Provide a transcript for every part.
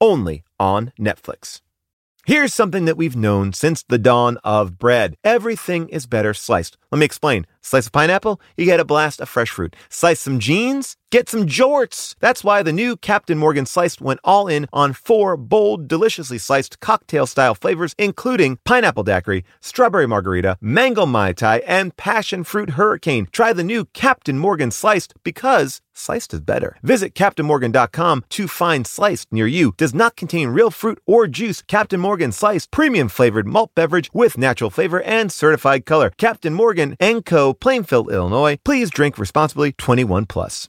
only on Netflix. Here's something that we've known since the dawn of bread. Everything is better sliced. Let me explain. Slice a pineapple, you get a blast of fresh fruit. Slice some jeans, get some jorts. That's why the new Captain Morgan Sliced went all in on four bold, deliciously sliced cocktail style flavors, including pineapple daiquiri, strawberry margarita, mango mai tai, and passion fruit hurricane. Try the new Captain Morgan Sliced because sliced is better. Visit CaptainMorgan.com to find sliced near you. Does not contain real fruit or juice. Captain Morgan Sliced, premium flavored malt beverage with natural flavor and certified color. Captain Morgan Co. Plainfield, Illinois. Please drink responsibly. 21 plus.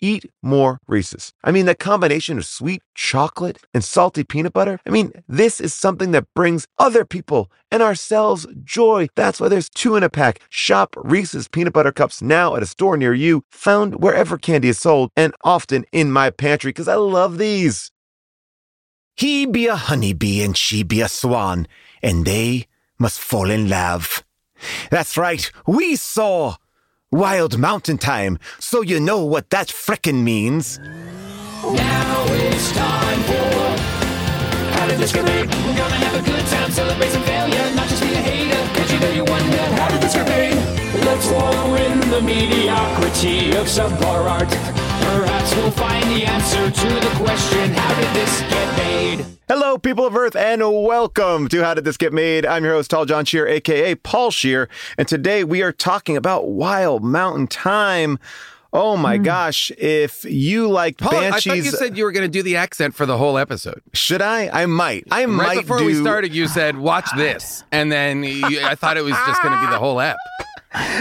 eat more Reese's. I mean, that combination of sweet chocolate and salty peanut butter. I mean, this is something that brings other people and ourselves joy. That's why there's two in a pack. Shop Reese's peanut butter cups now at a store near you, found wherever candy is sold, and often in my pantry because I love these. He be a honeybee and she be a swan, and they must fall in love. That's right, we saw Wild Mountain Thyme, so you know what that frickin' means. Now it's time for How. We're gonna have a good time, celebrate some failure, not just be a hater. Cause you know you wonder how. Let's wallow in the mediocrity of subpar art. Perhaps we'll find the answer to the question, how did this get made? Hello, people of Earth, and welcome to How Did This Get Made? I'm your host, Tall John Scheer, aka Paul Scheer, and today we are talking about Wild Mountain Thyme. Oh my hmm. gosh! If you like Paul, I thought you said you were going to do the accent for the whole episode. should I? I might. I Right might before do. we started, you said, "Watch this," and then you, I thought it was just going to be the whole ep.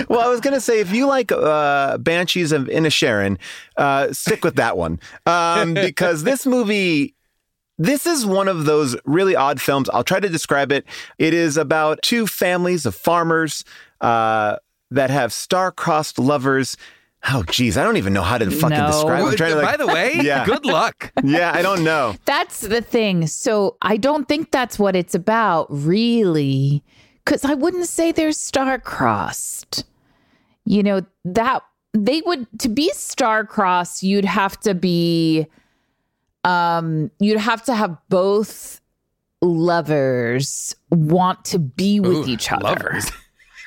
Well, I was gonna say if you like uh, Banshees of Inisherin, uh, stick with that one um, because this movie. This is one of those really odd films. I'll try to describe it. It is about two families of farmers uh, that have star-crossed lovers. Oh, geez, I don't even know how to fucking No. describe. it. I'm trying to, By the way, Yeah. good luck. yeah, I don't know. That's the thing. So I don't think that's what it's about, really. Because I wouldn't say they're star-crossed. You know, that they would to be star-crossed, you'd have to be um you'd have to have both lovers want to be with Ooh, each other. lovers.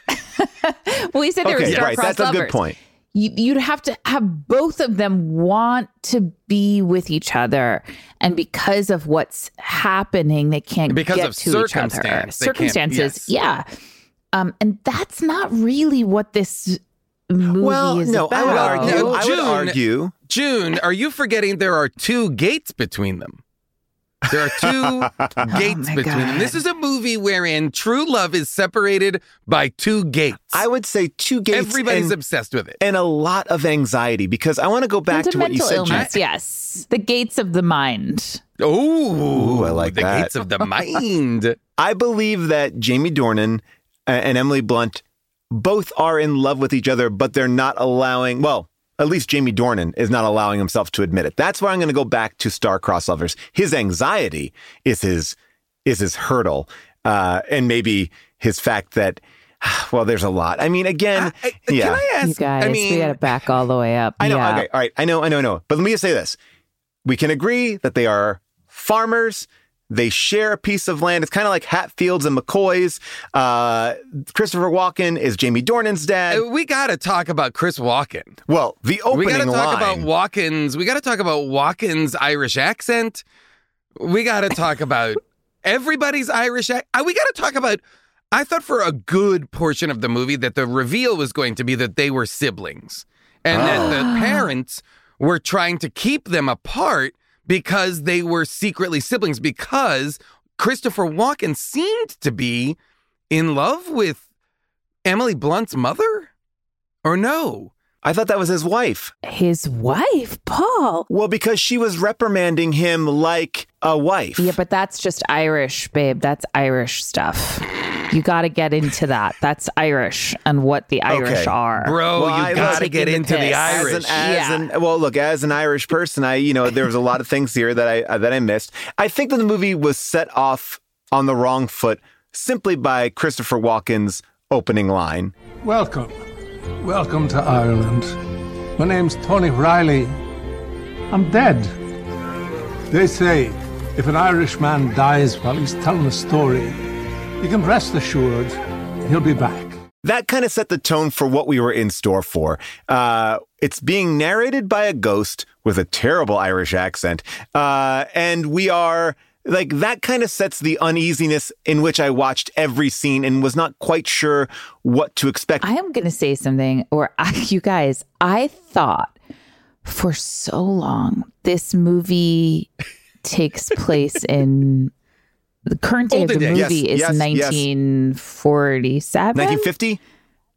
well, he said they were Okay, right. star-crossed That's a good point. You, you'd have to have both of them want to be with each other and because of what's happening they can't Because get of to each other circumstance, they circumstances yes. yeah um and that's not really what this movie Well, is no, I would about. argue. I would June- argue. June, are you forgetting there are two gates between them? There are two gates my between them. This is a movie wherein true love is separated by two gates. I would say two gates. Everybody's and, obsessed with it. and a lot of anxiety because I want to go back And to what you said. illness Jen. yes the gates of the mind Oh, I like the that. gates of the mind. I believe that Jamie Dornan uh, and Emily Blunt both are in love with each other, but they're not allowing, well, at least Jamie Dornan is not allowing himself to admit it. That's why I'm going to go back to star-crossed lovers. His anxiety is his is his hurdle, uh, and maybe his fact that, well, there's a lot. I mean, again, I- yeah. Can I ask? you guys I mean, we gotta back all the way up I know. yeah. Okay. All right. I know. I know. I know. But let me just say this: we can agree that they are farmers. They share a piece of land. It's kind of like Hatfields and McCoys. Uh, Christopher Walken is Jamie Dornan's dad. uh, we got to talk about Chris Walken. Well, the opening We got to talk line. about Walken's. We got to talk about Walken's Irish accent. We got to talk about everybody's Irish. Ac- uh, we got to talk about. I thought for a good portion of the movie that the reveal was going to be that they were siblings and that the parents were trying to keep them apart because they were secretly siblings because Christopher Walken seemed to be in love with Emily Blunt's mother? Or no? I thought that was his wife. His wife, Paul. Well, because she was reprimanding him like a wife. Yeah, but that's just Irish, babe. That's Irish stuff. You got to get into that. That's Irish and what the Irish Okay. are. Bro, Well, you got to get the into the piss. As Irish. an, as Yeah. an, well, look, as an Irish person, I, you know, there was a lot of things here that I uh, that I missed. I think that the movie was set off on the wrong foot simply by Christopher Walken's opening line. Welcome. Welcome to Ireland. My name's Tony Reilly. I'm dead. They say if an Irishman dies while he's telling a story, you can rest assured he'll be back. That kind of set the tone for what we were in store for. Uh, it's being narrated by a ghost with a terrible Irish accent. Uh, and we are like, that kind of sets the uneasiness in which I watched every scene and was not quite sure what to expect. I am going to say something, or I, you guys, I thought for so long this movie takes place in the current day of the Olden days. movie Yes, is yes, yes. 1947. 1950?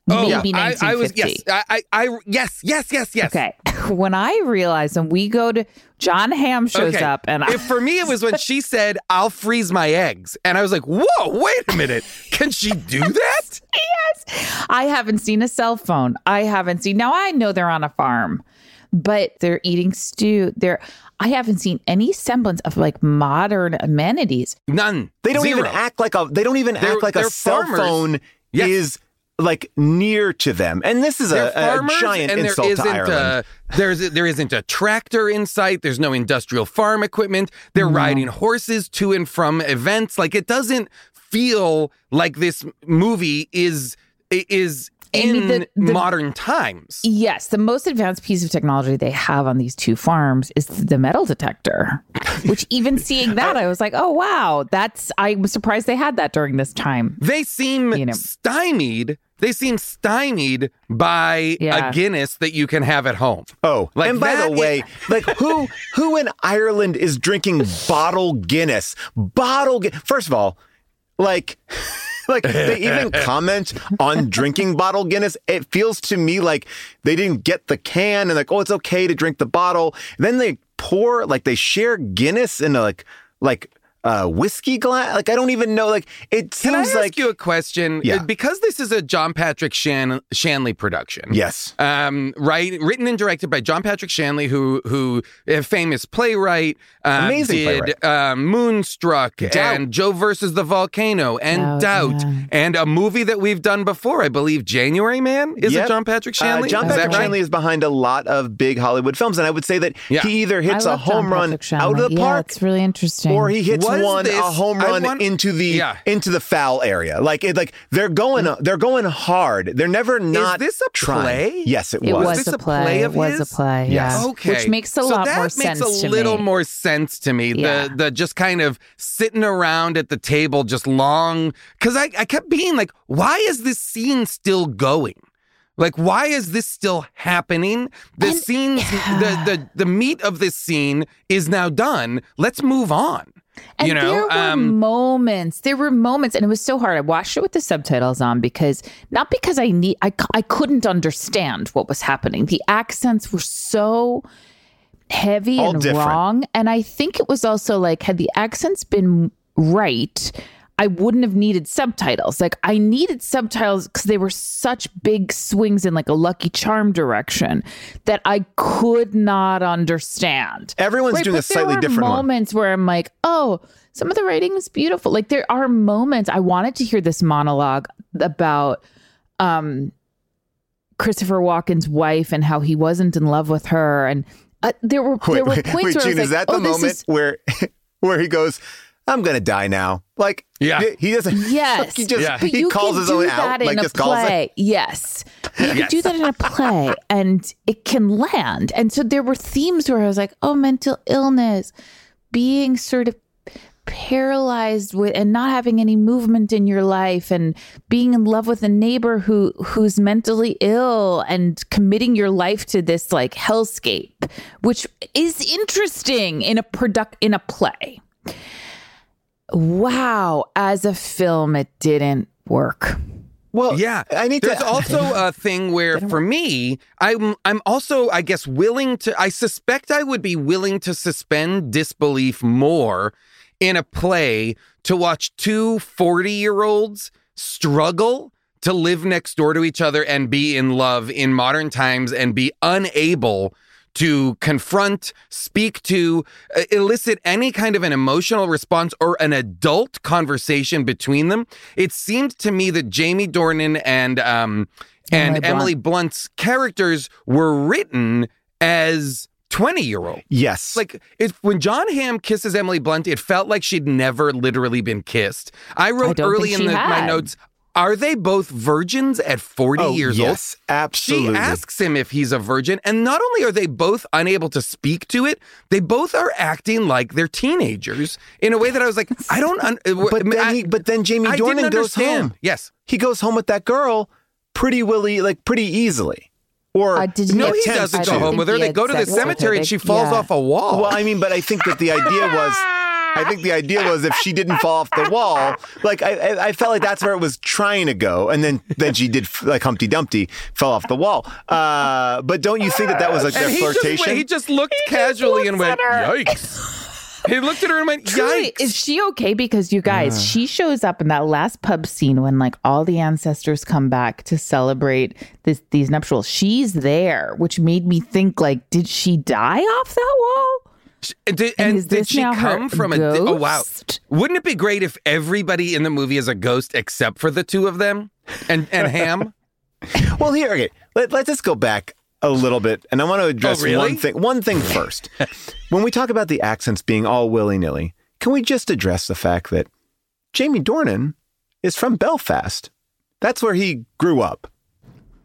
Maybe Oh, I, 1950. I was yes, I, I, I yes, yes, yes, yes. Okay. When I realized when we go to Jon Hamm shows Okay. up and I if for me it was when she said, "I'll freeze my eggs," and I was like, "Whoa, wait a minute, can she do that?" Yes I haven't seen a cell phone. I haven't seen. Now I know they're on a farm, but they're eating stew. They're. I haven't seen any semblance of like modern amenities. None. They don't even act like a they don't even They're- act like a cell farmers. phone Yes. is like near to them. And this is a, a giant and insult there to uh, Ireland. A, there's there isn't a tractor in sight. There's no industrial farm equipment. They're riding horses to and from events. Like it doesn't feel like this movie is is Amy, in the- the- modern times. Yes, the most advanced piece of technology they have on these two farms is the metal detector. Which even seeing that, I was like, oh wow, that's. I was surprised they had that during this time. They seem You know. stymied. They seem stymied by Yeah. a Guinness that you can have at home. Oh, Like and by that the is- way, like who who in Ireland is drinking bottle Guinness? Bottle Gu- First of all, like like they even comment on drinking bottle Guinness. It feels to me like they didn't get the can and like, oh, it's okay to drink the bottle. then they pour like they share Guinness in a like like uh whiskey glass. Like I don't even know. Like it Can I seems ask like you a question? Yeah. Because this is a John Patrick Shan- Shanley production. yes. Um, right, written and directed by John Patrick Shanley, who who a famous playwright, uh, Amazing did playwright. Uh, Moonstruck Doubt. and Joe versus the Volcano and Doubt, Doubt, yeah. and a movie that we've done before, I believe, January Man. Is Yep. it John Patrick Shanley? Uh, John Patrick right? Shanley is behind a lot of big Hollywood films, and I would say that Yeah. he either hits a love John home run Patrick out of Shanley. the Yeah, park, it's really interesting. or he hits Was one this- a home run want- into the Yeah. into the foul area. Like it, like they're going mm. they're going hard. They're never not. Is this a trying. play? Yes, it, It was. was, this a a play. play it was his? a play. Yes. Yeah. Okay, Which makes a so lot that more makes sense a to little me. more sense to me. Yeah. The the just kind of sitting around at the table, just long. Because I I kept being like, why is this scene still going? Like, why is this still happening? The And- scenes, the, the the meat of this scene is now done. Let's move on. And you know, there were um, moments. There were moments, and it was so hard. I watched it with the subtitles on because not because I need. I I couldn't understand what was happening. The accents were so heavy and different. wrong, and I think it was also like had the accents been right. I wouldn't have needed subtitles. Like I needed subtitles because they were such big swings in like a Lucky Charm direction that I could not understand. Everyone's doing a but there slightly different one. moments where I'm like, oh, some of the writing is beautiful. Like there are moments I wanted to hear this monologue about um Christopher Walken's wife and how he wasn't in love with her, and uh, there were there were points wait, where I was is that the oh, moment is- where where he goes, "I'm gonna die now"? Like, Yeah. he- he doesn't. Yes, he just Yeah. he you calls can his do own out, in like a just calls it. play. Yes, you can do that in a play, and it can land. And so there were themes where I was like, "Oh, mental illness, being sort of paralyzed with and not having any movement in your life and being in love with a neighbor who who's mentally ill and committing your life to this like hellscape which is interesting in a product in a play wow as a film it didn't work Well, Yeah, I need There's to. also a thing where, for me, I'm I'm also, I guess, willing to. I suspect I would be willing to suspend disbelief more in a play to watch two 40 year olds struggle to live next door to each other and be in love in modern times and be unable to confront, speak to, uh, elicit any kind of an emotional response or an adult conversation between them. It seemed to me that Jamie Dornan and um and Emily Blunt. Emily Blunt's characters were written as 20 year old. yes. Like if when Jon Hamm kisses Emily Blunt, it felt like she'd never literally been kissed. I wrote don't early in the, my notes, are they both virgins at 40 oh, years yes, old? Yes, absolutely. She asks him if he's a virgin, and not only are they both unable to speak to it, they both are acting like they're teenagers in a way that I was like, I don't. Un- but then, I, he, but then Jamie I Dornan goes home. Yes. He goes home with that girl pretty willy, like pretty easily. Or Uh, did No, he doesn't go home with her. They go to the cemetery and she falls Yeah. off a wall. Well, I mean, but I think that the idea was, I think the idea was if she didn't fall off the wall, like I, I, I felt like that's where it was trying to go, and then then she did like Humpty Dumpty fell off the wall. Uh, but don't you think that that was like their and he just, flirtation? went- he just looked casually and went, her. "Yikes!" he looked at her and went, Truly, "Yikes!" is she okay? Because you guys, she shows up in that last pub scene when like all the ancestors come back to celebrate this these nuptials. She's there, which made me think like, did she die off that wall? Did, And and is did she come from a? Oh wow! ghost? Wouldn't it be great if everybody in the movie is a ghost except for the two of them and and Hamm? Well, here, okay, let, let's just go back a little bit, and I want to address Oh, really? one thing. One thing first. when we talk about the accents being all willy nilly, can we just address the fact that Jamie Dornan is from Belfast? That's where he grew up.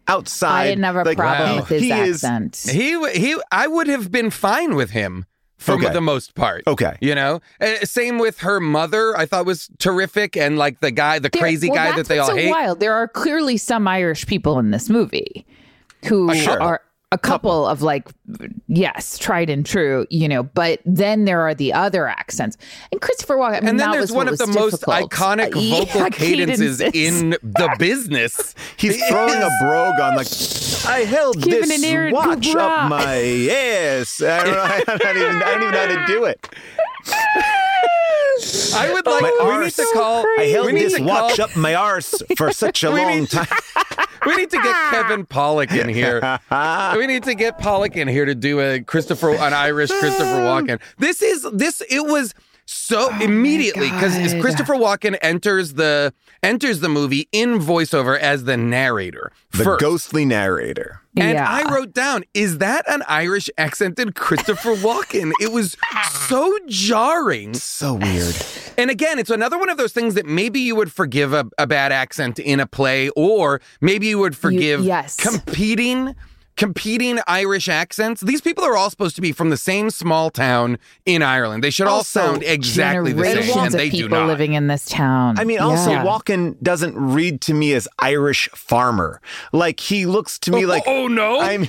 Outside, I didn't have a like, problem he- with his he is- accent. He he. I would have been fine with him for Okay. the most part. Okay. You know, Uh, same with her mother. I thought was terrific, and like the guy, the There- crazy well, guy that they all what's so hate. Wild. There are clearly some Irish people in this movie who Uh, sure. are a couple of like, yes, tried and true, you know. But then there are the other accents, and Christopher Walken. I mean, And then that there's was one of the was most iconic Uh, yeah, vocal cadences cadences. in the business. He's throwing a brogue on like I held Giving this an ear watch up my ass. I don't, know, I don't even I don't even know how to do it. I would like. My we need to call. I held we need this to watch call, up my arse for such a long time. We need to get Kevin Pollak in here. we need to get Pollak in here to do a Christopher, an Irish Christopher Walken. This is this. It was so oh immediately because Oh God. Christopher Walken enters the enters the movie in voiceover as the narrator. The first. ghostly narrator. And Yeah. I wrote down, is that an Irish accented Christopher Walken? It was so jarring. So weird. And again, it's another one of those things that maybe you would forgive a, a bad accent in a play, or maybe you would forgive yes. competing competing Irish accents. These people are all supposed to be from the same small town in Ireland. They should all sound exactly the same, Generations and of they do people not. living in this town. I mean, also Yeah. Walken doesn't read to me as Irish farmer. Like he looks to me oh, like oh no! I'm.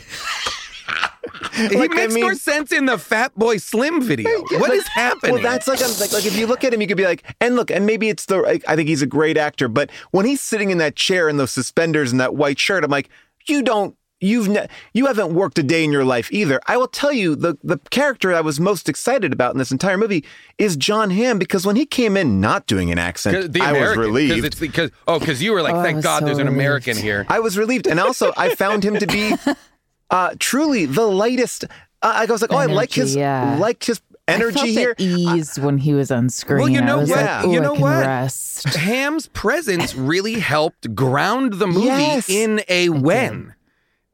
he like, I makes mean- more sense in the Fatboy Slim video. What is Like, happening? Well, that's like, like like if you look at him, you could be like, and look, and maybe it's the. like, I think he's a great actor, but when he's sitting in that chair in those suspenders and that white shirt, I'm like, you don't. You've ne- you haven't worked a day in your life either. I will tell you the the character I was most excited about in this entire movie is Jon Hamm because when he came in not doing an accent, the I was American, relieved. It's because oh, because you were like, Oh, thank God, so there's an relieved. American here. I was relieved, and also I found him to be uh, truly the lightest. Uh, I was like, oh, I like his yeah. like his I energy felt here. at ease when he was on screen. Well, you know what? Like, You "Ooh, I know can what? Rest. Hamm's presence really helped ground the movie Yes. in a when.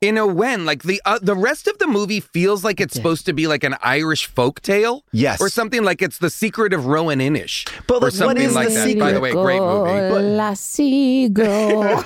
In a when, like the uh, the rest of the movie feels like it's supposed to be like an Irish folk tale, Yes. or something like it's the secret of Roan Inish, But, or like, what something is like the that. By the way, great movie. Go, Lassie, go.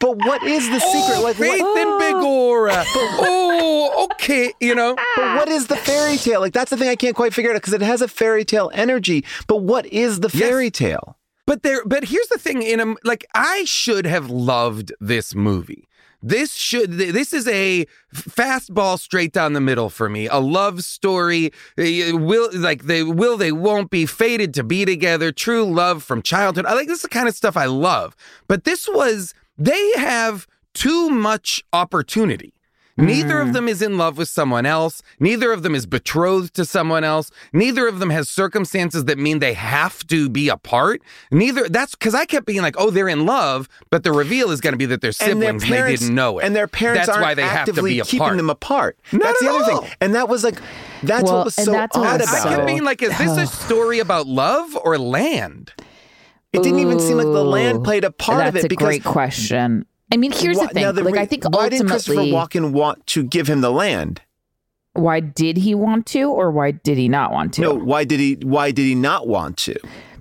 But what is the secret? Oh, like, faith what, in Big Aura. oh, okay. You know, but what is the fairy tale? Like, that's the thing I can't quite figure out because it has a fairy tale energy. But what is the Yes. fairy tale? But there, but here's the thing. In a like, I should have loved this movie. This should. This is a fastball straight down the middle for me. A love story. Will like they will they won't be fated to be together. True love from childhood. I like this is the kind of stuff I love. But this was. They have too much opportunity. Neither of mm. them is in love with someone else. Neither of them is betrothed to someone else. Neither of them has circumstances that mean they have to be apart. Neither that's because I kept being like, oh, they're in love, but the reveal is going to be that they're and their siblings. and parents they didn't know it, and their parents That's aren't why they have to actively be keeping apart. them apart. Not that's the other all. thing, and that was like that's Well, what was so that's what odd was I about kept being like, is this a story about love or land? It didn't even seem like the land played a part of it. That's it a because great question. I mean, here's why- the thing. now the like, re- I think why did Christopher ultimately, Walken want to give him the land? why did he want to, or why did he not want to? No, why did he? Why did he not want to?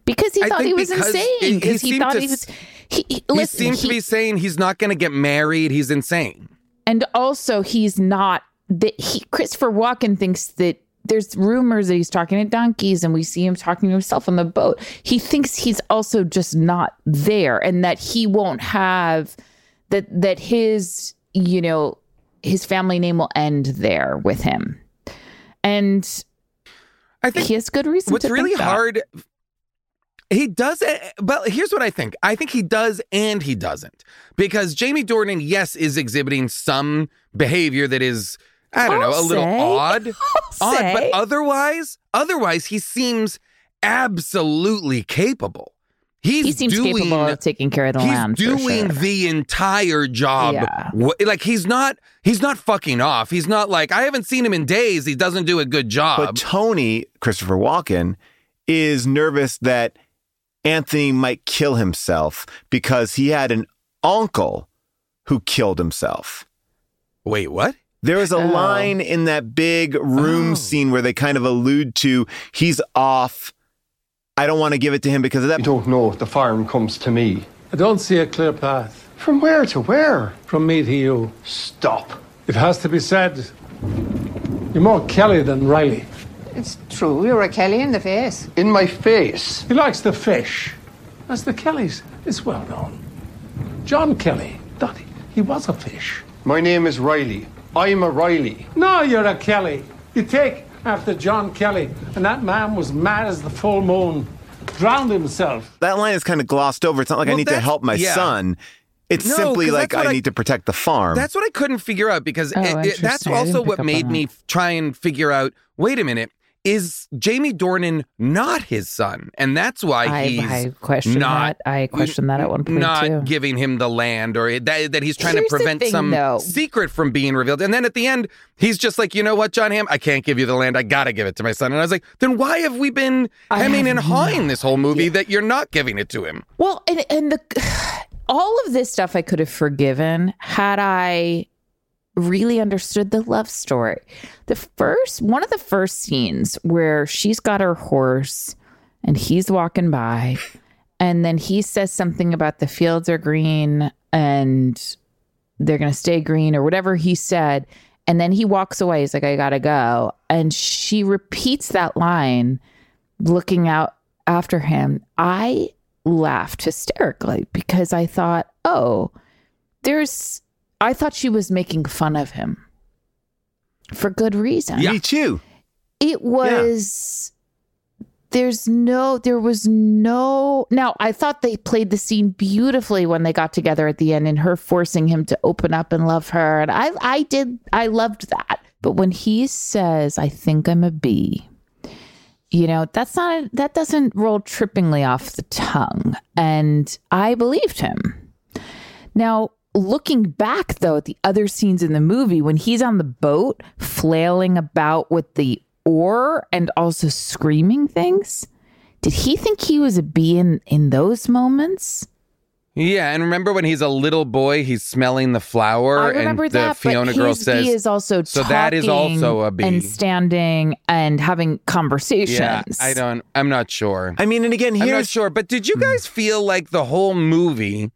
because he I thought he was insane. he- he Because he, thought to he was. s- He, he, He listen, seems to be saying he's not going to get married. He's insane. and also he's not that he Christopher Walken thinks that there's rumors that he's talking to donkeys and we see him talking to himself on the boat. He thinks he's also just not there and that he won't have that that his you know his family name will end there with him. And I think he has good reason What's really hard, he does it. But here's what I think I think he does and he doesn't. Because Jamie Dornan, yes, is exhibiting some behavior that is, I don't I'll know, a little say. odd. odd, say. but otherwise, otherwise, he seems absolutely capable. He's he seems doing, capable of taking care of the he's land. for doing sure. the entire job. Yeah. Like he's not he's not fucking off. He's not like I haven't seen him in days. He doesn't do a good job. But Tony, Christopher Walken, is nervous that Anthony might kill himself because he had an uncle who killed himself. Wait, what? There is a Oh. line in that big room Oh. scene where they kind of allude to he's off. I don't want to give it to him because of that. You don't know if the farm comes to me. I don't see a clear path From where to where? from me to you. Stop. It has to be said, you're more Kelly than Reilly. It's true, you're a Kelly in the face. In my face. He likes the fish. As the Kellys, it's well known. John Kelly, thought he, he was a fish. My name is Reilly. I'm a Reilly. No, you're a Kelly. You take after John Kelly, and that man was mad as the full moon, drowned himself. That line is kind of glossed over. It's not like I need to help my yeah. son. It's No, simply 'cause like I, I- need to protect the farm. That's what I couldn't figure out because Oh, it- it- that's interesting. I didn't also what made on me try and figure out. Wait a minute, is Jamie Dornan not his son, and that's why I, he's I questioned not that. I questioned that at one point not too. giving him the land or that, that he's trying Here's to prevent thing, some though. secret from being revealed. And then at the end, he's just like, you know what, Jon Hamm, I can't give you the land. I got to give it to my son. And I was like, then why have we been I hemming and hawing this whole movie that you're not giving it to him? Well, and and the all of this stuff I could have forgiven had I really understood the love story. The first one of the first scenes where she's got her horse and he's walking by and then he says something about the fields are green and they're going to stay green or whatever he said and then he walks away. He's like I got to go. And she repeats that line looking out after him, I laughed hysterically because I thought, oh, there's, I thought she was making fun of him for good reason. Me too. It was, there's no, there was no, now I thought they played the scene beautifully when they got together at the end and her forcing him to open up and love her. And I, I did, I loved that. But when he says, I think I'm a bee, you know that's not that doesn't roll trippingly off the tongue and i believed him now looking back though at the other scenes in the movie when he's on the boat flailing about with the oar and also screaming things did he think he was a bee in in those moments Yeah, and remember when he's a little boy, he's smelling the flower, I remember and the that, Fiona but girl his says, bee is also so that is also a talking bee. and standing and having conversations. "Yeah, I don't, I'm not sure." I mean, and again, I'm not sure, but did you guys feel like the whole movie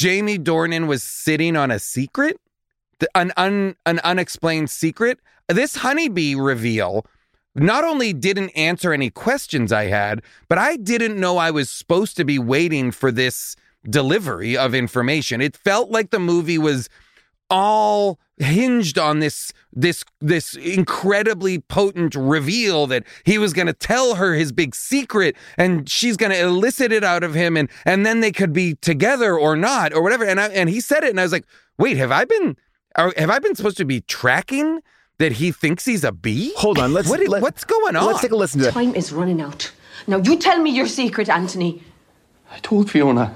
Jamie Dornan was sitting on a secret, an un, an unexplained secret. This honeybee reveal not only didn't answer any questions I had, but I didn't know I was supposed to be waiting for this delivery of information. It felt like the movie was all hinged on this this this incredibly potent reveal that he was going to tell her his big secret and she's going to elicit it out of him and and then they could be together or not or whatever and I, and he said it and I was like wait have I been are, have I been supposed to be tracking that he thinks he's a bee Hold on, let's What- let- what's going on Let's take a listen to that. Time is running out. Now you tell me your secret, Anthony. I told Fiona,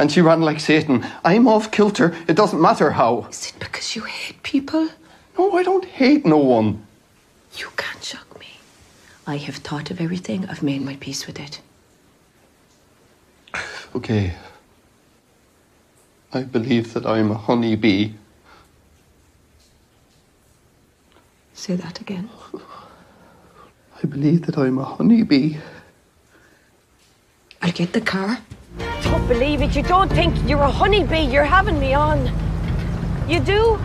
and she ran like Satan. I'm off kilter. It doesn't matter how. Is it because you hate people? No, I don't hate no one. You can't shock me. I have thought of everything. I've made my peace with it. Okay. I believe that I'm a honeybee. Say that again. I believe that I'm a honeybee. I'll get the car. Don't believe it. You don't think you're a honeybee. You're having me on. You do?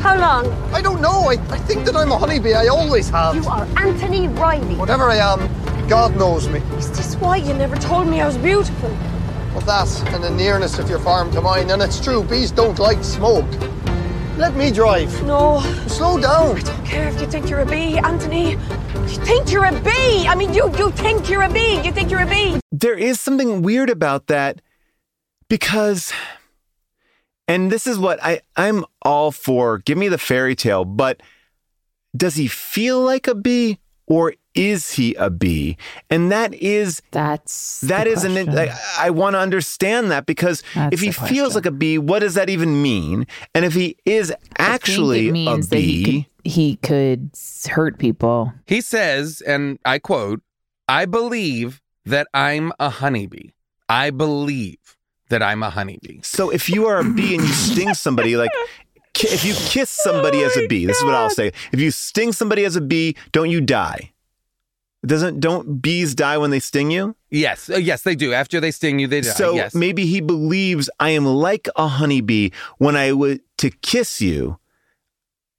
How long? I don't know. I, I think that I'm a honeybee. I always have. You are Anthony Reilly. Whatever I am, God knows me. Is this why you never told me I was beautiful? Well, that and the nearness of your farm to mine, and it's true, bees don't like smoke. Let me drive. No. Slow down. I don't care if you think you're a bee, Anthony. You think you're a bee. I mean, you, you think you're a bee. You think you're a bee. there is something weird about that because and this is what I I'm all for give me the fairy tale but does he feel like a bee or is he a bee and that is That's that the is an. I, I want to understand that because That's if he feels like a bee what does that even mean and if he is I think actually it means a that bee he could, he could hurt people. He says, and I quote, I believe that I'm a honeybee. I believe that I'm a honeybee. So if you are a bee and you sting somebody, like if you kiss somebody as a bee, this is what I'll say. If you sting somebody as a bee, don't you die? Doesn't don't bees die when they sting you? Yes, uh, yes, they do. After they sting you, they die. So yes. maybe he believes I am like a honeybee. When I would to kiss you,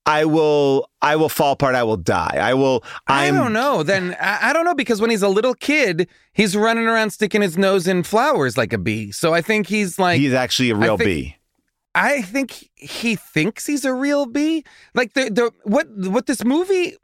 I will I will fall apart. I will die. I will. I I'm, don't know. Then I, I don't know because when he's a little kid, he's running around sticking his nose in flowers like a bee. So I think he's like He's actually a real think- bee. I think he thinks he's a real bee. Like the the what what this movie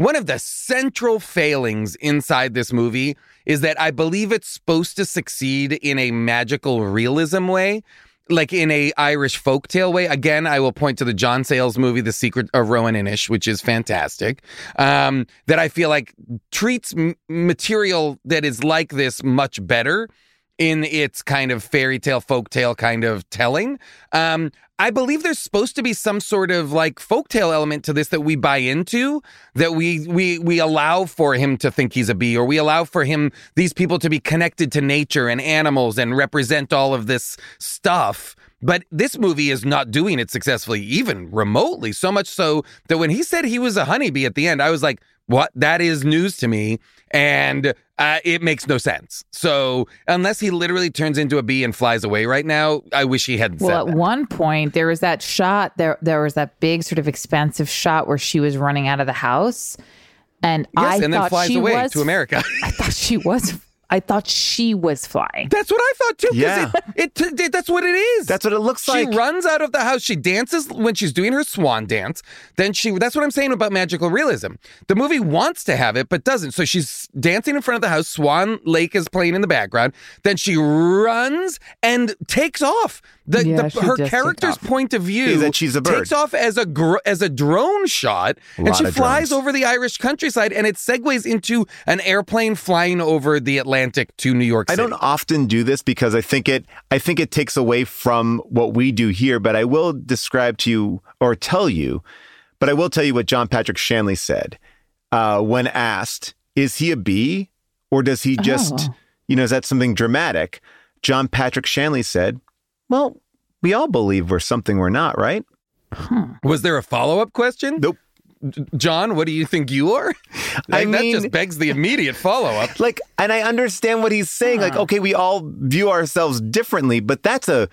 one of the central failings inside this movie is that I believe it's supposed to succeed in a magical realism way. Like in a Irish folktale way. Again, I will point to the John Sayles movie, The Secret of Roan Inish, which is fantastic. Um, that I feel like treats m- material that is like this much better in its kind of fairy tale, folktale kind of telling. Um, I believe there's supposed to be some sort of like folktale element to this that we buy into, that we we we allow for him to think he's a bee, or we allow for him these people to be connected to nature and animals and represent all of this stuff. But this movie is not doing it successfully, even remotely. So much so that when he said he was a honeybee at the end, I was like, what? That is news to me. And uh, it makes no sense. So unless he literally turns into a bee and flies away right now, I wish he hadn't Well, at that. one point there was that shot there there was that big sort of expansive shot where she was running out of the house and I yes, and then thought flies she away was to America. I thought she was I thought she was flying. That's what I thought too. 'cause Yeah. It, it, it- that's what it is. That's what it looks she like. She runs out of the house. She dances when she's doing her swan dance. Then she. That's what I'm saying about magical realism. The movie wants to have it, but doesn't. So she's dancing in front of the house. Swan Lake is playing in the background. Then she runs and takes off. The, Yeah, the she her does take character's point of view Is that she's a bird. takes off as a gr- as a drone shot, and she flies drones. over the Irish countryside, and it segues into an airplane flying over the Atlantic to New York City. I don't often do this because I think it I think it takes away from what we do here, but I will describe to you or tell you, but I will tell you what John Patrick Shanley said uh, when asked, is he a bee or does he just, Oh. you know, is that something dramatic? John Patrick Shanley said, well, we all believe we're something we're not, right? Was there a follow up question? Nope. John, what do you think you are? I Like, that just begs the immediate follow up. Like, and I understand what he's saying. Like, uh-huh. okay, we all view ourselves differently, but that's a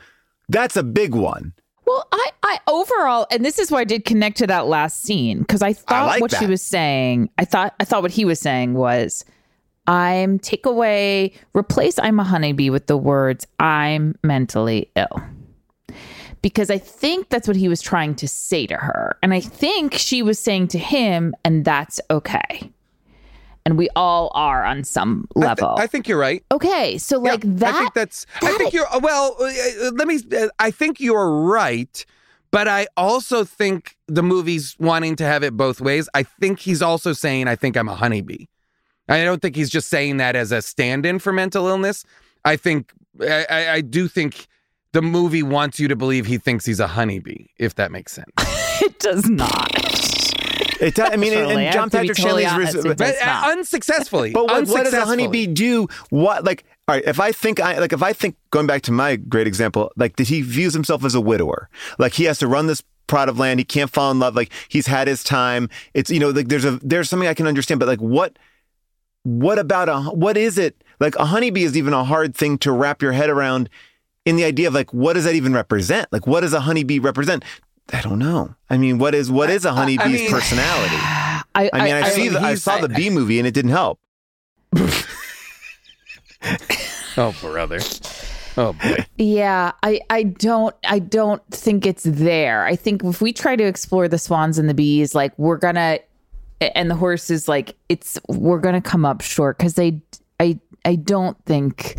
That's a big one. Well, I, I overall, and this is why I did connect to that last scene because I thought like what she was saying. I thought I thought what he was saying was, "I'm take away, replace I'm a honeybee with the words I'm mentally ill," because I think that's what he was trying to say to her, and I think she was saying to him, and that's okay. And we all are on some I thi- level. I, think you're right. okay, so like Yeah, that. I think that's. I think you're. Well, uh, uh, let me. Uh, I think you're right, but I also think the movie's wanting to have it both ways. I think he's also saying, "I think I'm a honeybee." I don't think he's just saying that as a stand-in for mental illness. I think. I, I, I do think the movie wants you to believe he thinks he's a honeybee. If that makes sense. it does not. It does, I mean, and- Shirley, I and John have to be Patrick totally Shanley's. honest, it But does uh, not. unsuccessfully. But what, what does a Unsuccessfully. honeybee do? What like all right? If I think I like, if I think going back to my great example, like did he views himself as a widower? Like he has to run this plot of land. He can't fall in love. Like he's had his time. It's you know like there's a there's something I can understand. But like what what about a what is it like a honeybee is even a hard thing to wrap your head around in the idea of like what does that even represent? Like what does a honeybee represent? I don't know. I mean, what is what is a honeybee's mean- personality? I, I mean, I, see. the, I he's- saw the bee movie, and it didn't help. Oh brother. Oh boy. Yeah, I, I don't I don't think it's there. I think if we try to explore the swans and the bees, like we're gonna and the horses, like it's we're gonna come up short because they I I don't think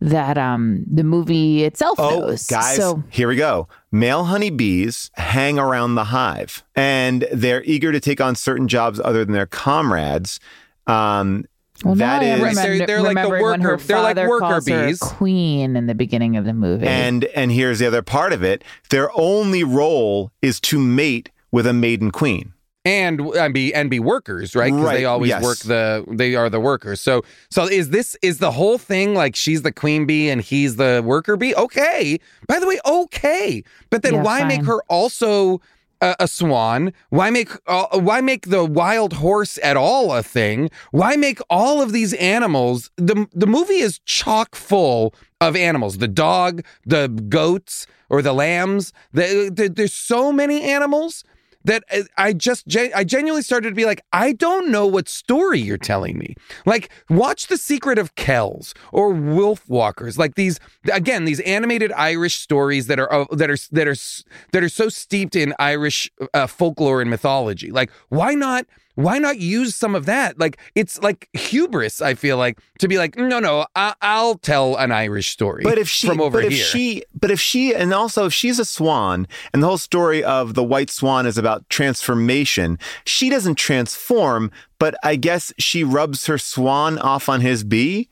that um the movie itself Oh, knows. guys, So here we go. Male honeybees hang around the hive and they're eager to take on certain jobs other than their comrades. Um, well, that now I am is- Right, they're- remember- they're like the remembering when worker- they're like worker calls her bees. queen in the beginning of the movie. and and here's the other part of it: their only role is to mate with a maiden queen. And and be and be workers, right? Because Right, they always yes. work the they are the workers. So so is this is the whole thing like she's the queen bee and he's the worker bee? Okay. By the way, okay. But then Yeah, why make her also a, a swan? Why make uh, why make the wild horse at all a thing? Why make all of these animals? The the movie is chock full of animals. The dog, the goats, or the lambs. The, the, there's so many animals that uh, I just I genuinely started to be like, I don't know what story you're telling me. Like, watch The Secret of Kells or Wolfwalkers. Like these again, these animated Irish stories that are uh, that are that are that are so steeped in Irish uh, folklore and mythology. Like, why not? Why not use some of that? Like, it's like hubris. I feel like to be like, no, no, I- I'll tell an Irish story. But if she, from over but if here, she, but if she, and also if she's a swan, and the whole story of the white swan is about transformation, she doesn't transform, but I guess she rubs her swan off on his bee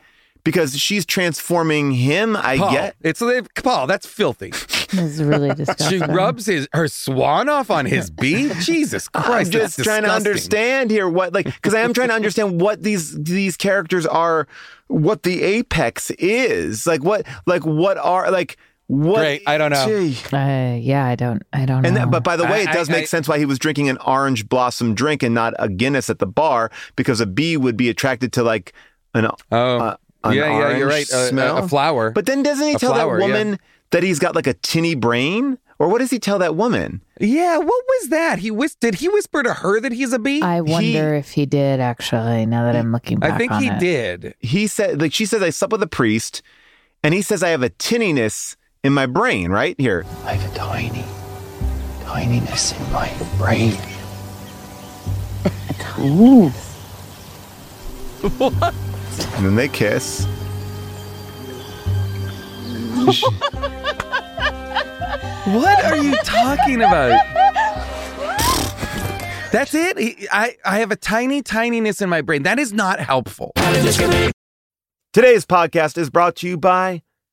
because she's transforming him. I Paul, get. it's Paul. That's filthy. this is really disgusting. She rubs his her swan off on his bee. Jesus Christ! I'm just that's trying to understand here what like because I am trying to understand what these these characters are, what the apex is like what like what are like what Great, I don't know. Uh, yeah, I don't I don't And know. that, but by the way, I- it does I- make I- sense why he was drinking an orange blossom drink and not a Guinness at the bar because a bee would be attracted to like an Oh, uh, an yeah, yeah, you're right. A- a- a flower. But then doesn't he A tell flower, that yeah. woman that he's got like a tinny brain? Or what does he tell that woman? yeah. What was that? He whis- Did he whisper to her that he's a bee? I wonder if he did actually. Now that I'm looking back, I think on he it. did. He said like she says I slept with a priest, and he says I have a tinniness in my brain. Right here, I have a tiny, tininess in my brain. and then they kiss. What are you talking about? That's it. I I have a tiny tininess in my brain. That is not helpful. Today's podcast is brought to you by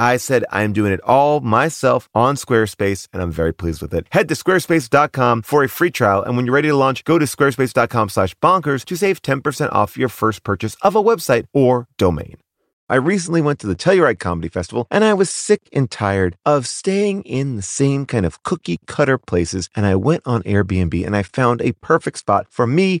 I said I am doing it all myself on Squarespace, and I'm very pleased with it. Head to squarespace.com for a free trial. And when you're ready to launch, go to squarespace.com slash bonkers to save 10% off your first purchase of a website or domain. I recently went to the Telluride Comedy Festival and I was sick and tired of staying in the same kind of cookie cutter places. And I went on Airbnb and I found a perfect spot for me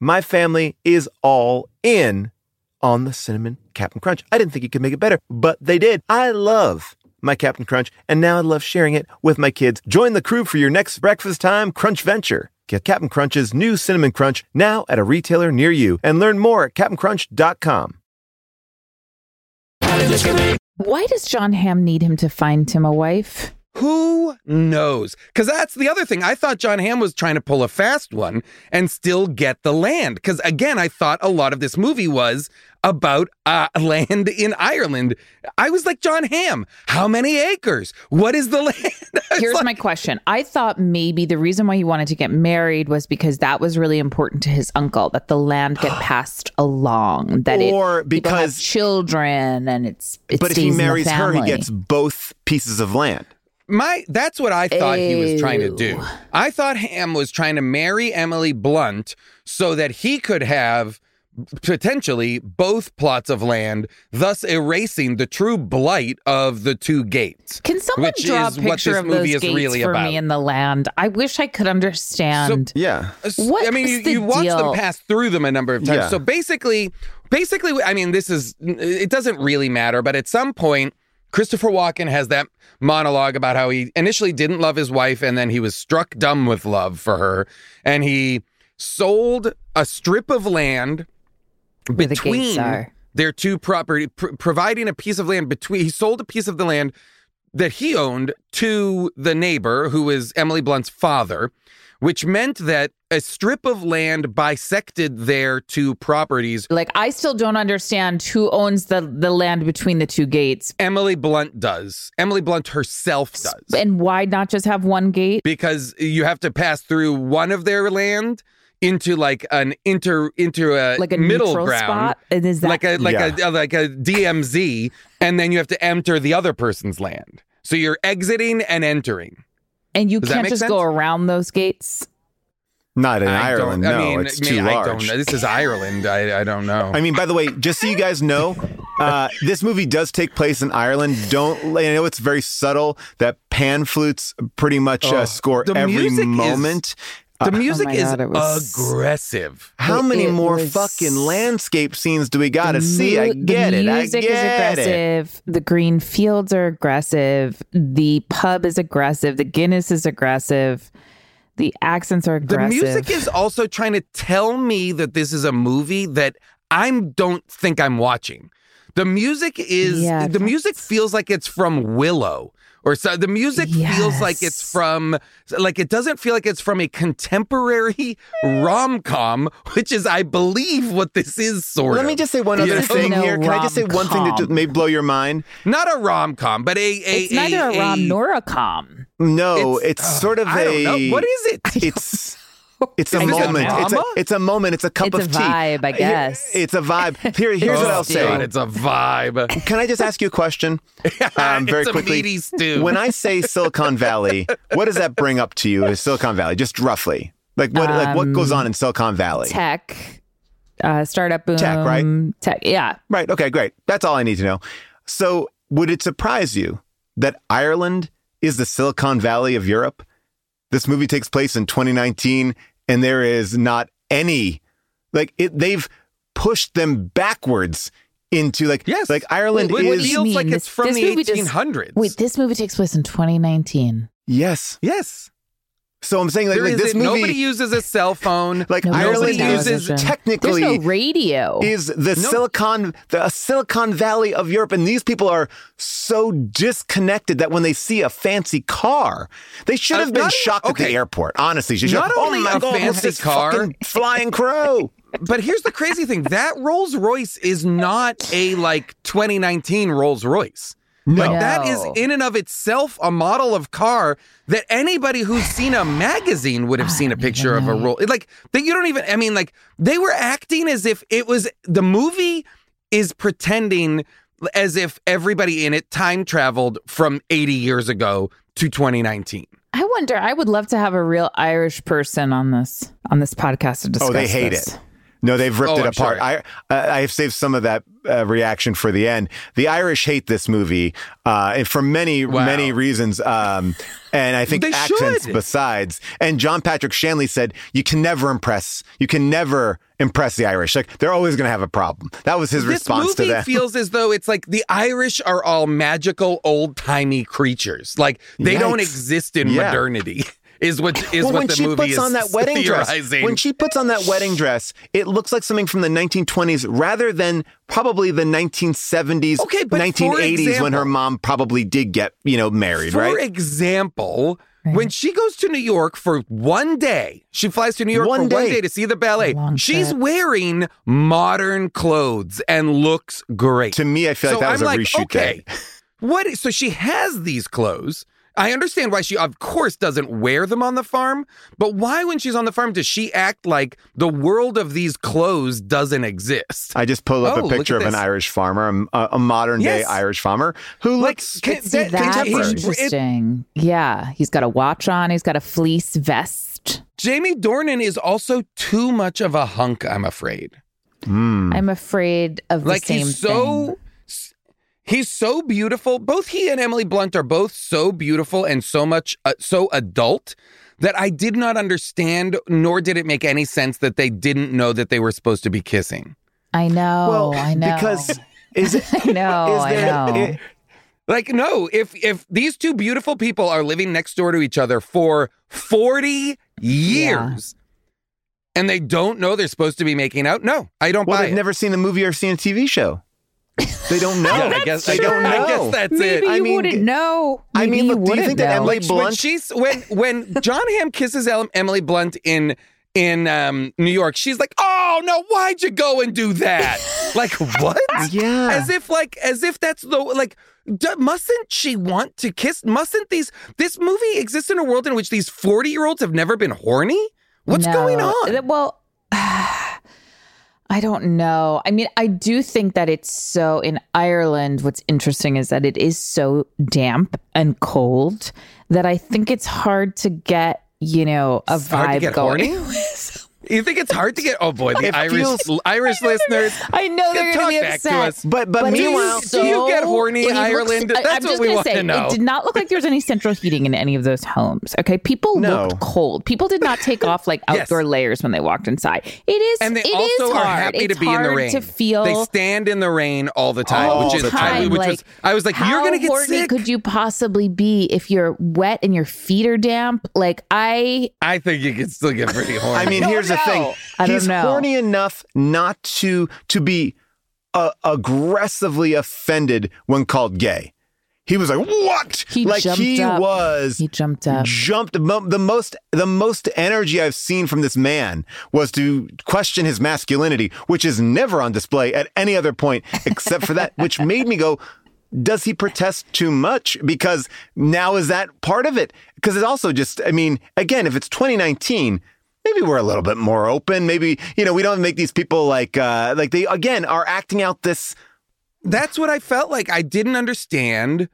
my family is all in on the cinnamon Captain Crunch. I didn't think you could make it better, but they did. I love my Captain Crunch, and now I love sharing it with my kids. Join the crew for your next breakfast time crunch venture. Get Captain Crunch's new cinnamon crunch now at a retailer near you and learn more at CaptainCrunch.com. Why does Jon Hamm need him to find him a wife? Who knows? Because that's the other thing. I thought Jon Hamm was trying to pull a fast one and still get the land. Because again, I thought a lot of this movie was about uh, land in Ireland. I was like, Jon Hamm, how many acres? What is the land? Here's like- my question. I thought maybe the reason why he wanted to get married was because that was really important to his uncle, that the land get passed along, that it Or have because- children and it's it but if he stays in the marries her, he gets both pieces of land. My that's what I thought he was trying to do. I thought Hamm was trying to marry Emily Blunt so that he could have potentially both plots of land, thus erasing the true blight of the two gates. Can someone which draw a is what picture this of movie those is gates really for about. me in the land? I wish I could understand. Yeah. What I mean, you, you watch them pass through them a number of times. Yeah. So basically, basically, I mean, this is it doesn't really matter, but at some point, Christopher Walken has that monologue about how he initially didn't love his wife and then he was struck dumb with love for her, and he sold a strip of land Where the between are. their two property, pr- providing a piece of land between. He sold a piece of the land that he owned to the neighbor, who is Emily Blunt's father, which meant that a strip of land bisected their two properties. Like I still don't understand who owns the the land between the two gates, Emily Blunt does. Emily Blunt herself does. and why not just have one gate? because you have to pass through one of their land into like an inter into a Like a middle ground spot? And is that like a like Yeah. a like a DMZ and then you have to enter the other person's land. So you're exiting and entering. And you Does can't just sense? go around those gates? Not in I Ireland, no. I mean, it's I too mean, I large. don't know. This is Ireland. I, I don't know. I mean, by the way, just so you guys know, uh, this movie does take place in Ireland. Don't I know it's very subtle that pan flutes pretty much Oh, uh, score the every music is- moment. The oh music my is God, was- aggressive. How It- many it more was- fucking landscape scenes do we got to The see? I mu- get the it. I music is get it. aggressive. The green fields are aggressive. The pub is aggressive. The Guinness is aggressive. The accents are aggressive. The music is also trying to tell me that this is a movie that I don't think I'm watching. The music is Yeah, the music feels like it's from Willow or so. The music feels like it's from, like it doesn't feel like it's from a contemporary rom com, which is, I believe, what this is. Sort Let of. Let me just say one other know? thing No here. Can I just say one thing that just may blow your mind? Not a rom com, but a a It's neither a rom nor a com. No, it's, It's- uh, sort of I a. don't know. What is it? It's it's a Is this a moment. It's a, it's a moment. It's a cup It's of a tea. vibe, I Here- guess. it's a vibe. Here, here's what I'll say. God, it's a vibe. Can I just ask you a question? Um, very It's a quickly. meaty stew. When I say Silicon Valley, what does that bring up to you as Silicon Valley? Just roughly. Like what like what goes on in Silicon Valley? Tech, uh, startup boom. Tech, right? Tech, yeah. Right. Okay, great. That's all I need to know. So, would it surprise you that Ireland is the Silicon Valley of Europe? This movie takes place in 2019 and there is not any like it they've pushed them backwards into like Yes. like Ireland What- what is do you- feels like it's from the movie just- 1800s. wait, this movie takes place in 2019. yes. yes. So I'm saying like, There like this movie Nobody uses a cell phone. like Nobody Ireland uses uses technically There's no radio. is the Silicon the Silicon Valley of Europe, and these people are so disconnected that when they see a fancy car, they should Uh, have been not- shocked at the airport. Honestly, she should. Not oh only my a God, fancy car- flying crow? But here's the crazy thing: that Rolls Royce is not a like 2019 Rolls Royce. Like that is in and of itself a model of car that anybody who's seen a magazine would have seen a picture of a roll. Like that you don't even. I mean, like they were acting as if it was the movie is pretending as if everybody in it time traveled from 80 years ago to 2019. I wonder. I would love to have a real Irish person on this on this podcast to discuss. Oh, they hate this. it. No, they've ripped Oh, it I'm apart. sure. I I have saved some of that uh, reaction for the end. The Irish hate this movie, uh, and for many Wow. many reasons. Um, and I think accents should. besides. And John Patrick Shanley said, "You can never impress. You can never impress the Irish. Like they're always going to have a problem." That was his this response to movie feels as though it's like the Irish are all magical old timey creatures. Like they don't exist in Yeah. modernity. Is what is well, what when the she movie puts is on that wedding dress, theorizing. when she puts on that wedding dress, it looks like something from the 1920s rather than probably the 1970s, Okay, but for 1980s when her mom probably did get, you know, married, For right? example, when she goes to New York for one day, she flies to New York One for one day. day to see the ballet. She's trip. wearing modern clothes and looks great. to me, I feel like that was I'm a like, reshoot okay, day. what? is- So she has these clothes. I understand why she, of course, doesn't wear them on the farm. But why, when she's on the farm, does she act like the world of these clothes doesn't exist? I just pulled up Oh, a picture at of an. Irish farmer, a, a modern day Irish farmer who Like, looks. can- See, that- that's contemporary. interesting. yeah, he's got a watch on. He's got a fleece vest. Jamie Dornan is also too much of a hunk. I'm afraid. Hmm. I'm afraid of the like same he's so thing. He's so beautiful both he and emily blunt are both so beautiful and so much uh, so adult that i did not understand nor did it make any sense that they didn't know that they were supposed to be kissing I know. well, I know. because is it? I know. is I know. it- like no if if these two beautiful people are living next door to each other for 40 years and they don't know they're supposed to be making out no i don't well, buy they've it never seen the movie or seen a TV show. They don't know. Yeah, I guess they I don't know. I guess that's Maybe it I you mean, wouldn't know. I mean, you look, do you wouldn't think that. Emily Blunt- when she's when when Jon Hamm kisses Emily Blunt in in um, New York, she's like, "Oh no, why'd you go and do that?" like what? Yeah. as if like as if that's the like. D- mustn't she want to kiss? Mustn't these this movie exists in a world in which these forty year olds have never been horny? What's No. going on? Well, I don't know. I mean, I do think that it's so in Ireland. What's interesting is that it is so damp and cold that I think it's hard to get, you know, a It's vibe going. horny? You think it's hard to get? Oh boy, the It Irish feels- Irish listeners. I know they're Talk going to be back to upset. us. But but, But it meanwhile, is do you get horny, it looks- Ireland? That's I'm what just we gonna want say, to know. It did not look like there was any central heating in any of those homes. Okay, people No. looked cold. People did not take off like Yes. outdoor layers when they walked inside. It is, and they it is also are hard. happy it's to be in the rain. To feel they stand in the rain all the time, All which the is time. I, which like, was I was like, you're how gonna get horny sick. Could you possibly be if you're wet and your feet are damp? Like I, I think you could still get pretty horny. I mean, here's the thing. I don't He's know. horny enough not to to be uh, aggressively offended when called gay. he was like, "What?" He like jumped he up. was He jumped up. jumped the most the most energy I've seen from this man was to question his masculinity, which is never on display at any other point except for that, which made me go, does he protest too much? Because now is that part of it? Because it also just, I mean, again, if it's 2019, maybe we're a little bit more open. Maybe, you know, we don't make these people like, uh, like they, again, are acting out this. That's what I felt like. I didn't understand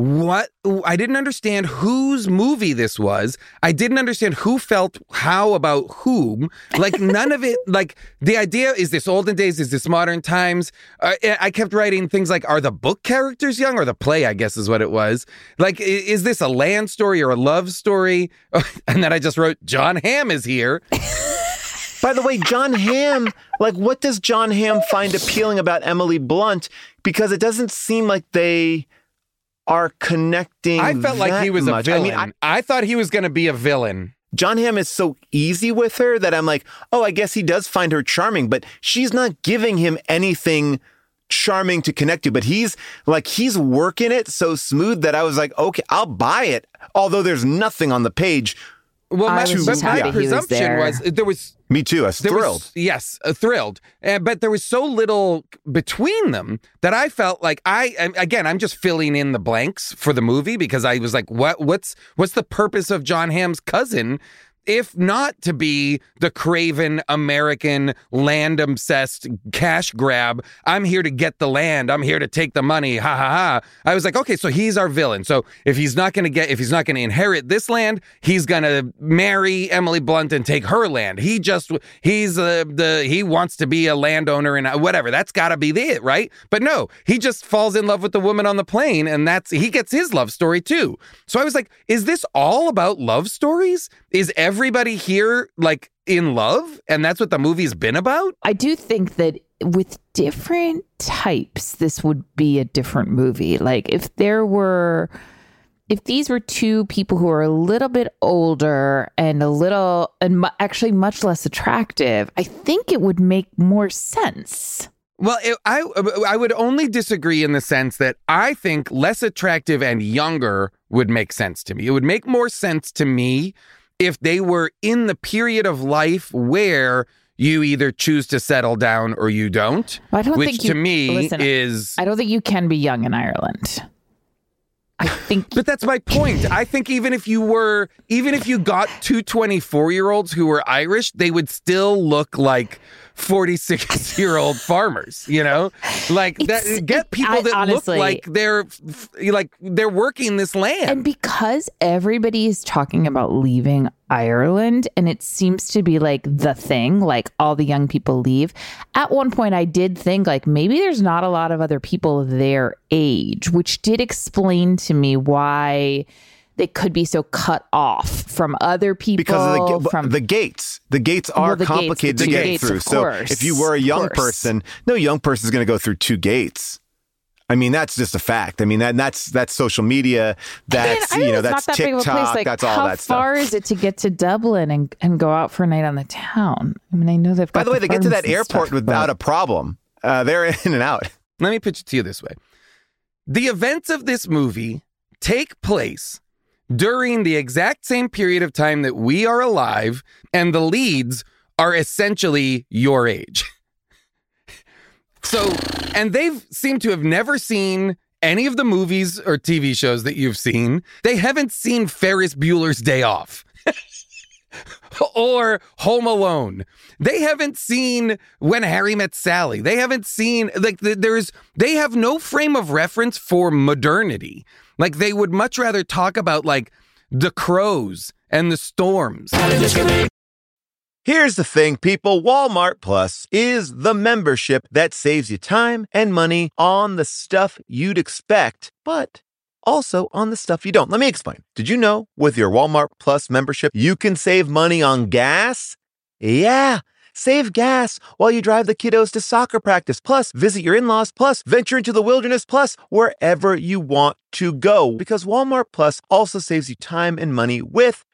what I didn't understand whose movie this was. I didn't understand who felt how about whom. Like none of it. Like the idea is this olden days, is this modern times. Uh, I kept writing things like, are the book characters young or the play? I guess is what it was. Like, is this a land story or a love story? And then I just wrote, Jon Hamm is here. By the way, Jon Hamm, like, what does Jon Hamm find appealing about Emily Blunt? Because it doesn't seem like they are connecting. I felt like he was much. a I villain. mean, I, thought he was going to be a villain. Jon Hamm is so easy with her that I'm like, oh, I guess he does find her charming, but she's not giving him anything charming to connect to. But he's like, he's working it so smooth that I was like, okay, I'll buy it. Although there's nothing on the page. Well, I my, was but my happy he was presumption was there was Me too. I was there thrilled. Was, yes, uh, thrilled. Uh, but there was so little between them that I felt like I again I'm just filling in the blanks for the movie because I was like, what what's what's the purpose of Jon Hamm's cousin? If not to be the craven American land obsessed cash grab, I'm here to get the land. I'm here to take the money. Ha ha ha. I was like, okay, so he's our villain. So if he's not going to get, if he's not going to inherit this land, he's going to marry Emily Blunt and take her land. He just, he's uh, the, he wants to be a landowner and uh, whatever. That's got to be it, right? But no, he just falls in love with the woman on the plane and that's, he gets his love story too. So I was like, is this all about love stories? Is everybody here like in love? And that's what the movie's been about? I do think that with different types, this would be a different movie. Like if there were, if these were two people who are a little bit older and a little, and mu- actually much less attractive, I think it would make more sense. Well, it, I I would only disagree in the sense that I think less attractive and younger would make sense to me. It would make more sense to me if they were in the period of life where you either choose to settle down or you don't. I don't which think you, to me listen, is I don't think you can be young in Ireland. I think But that's my point. I think even if you were, even if you got two 24 year olds who were Irish, they would still look like 46 year old farmers, you know? Like that, get it- people I- that honestly- look like they're like they're working this land. And because everybody is talking about leaving Ireland and it seems to be like the thing, like all the young people leave. At one point, I did think like maybe there's not a lot of other people their age, which did explain to me why they could be so cut off from other people. because of the, from the gates. The gates are Well, the complicated the to get gates, through. of So course, if you were a young person, no young person is going to go through two gates. I mean, that's just a fact. I mean, that that's that's social media. That's Man, you know, that's that big of a TikTok. Like, that's all how that stuff. How far is it to get to Dublin and, and go out for a night on the town? I mean, I know they've got By the way, they get to that airport stuff, without but- a problem. Uh, they're in and out. Let me pitch it to you this way The events of this movie take place during the exact same period of time that we are alive, and the leads are essentially your age. So, and they've seemed to have never seen any of the movies or TV shows that you've seen. They haven't seen Ferris Bueller's Day Off. or Home Alone. They haven't seen When Harry Met Sally. They haven't seen like there's they have no frame of reference for modernity. Like they would much rather talk about like the crows and the storms. Here's the thing, people Walmart Plus is the membership that saves you time and money on the stuff you'd expect, but also on the stuff you don't. Let me explain. Did you know with your Walmart Plus membership, you can save money on gas? Yeah. Save gas while you drive the kiddos to soccer practice, plus visit your in laws, plus venture into the wilderness, plus wherever you want to go. Because Walmart Plus also saves you time and money with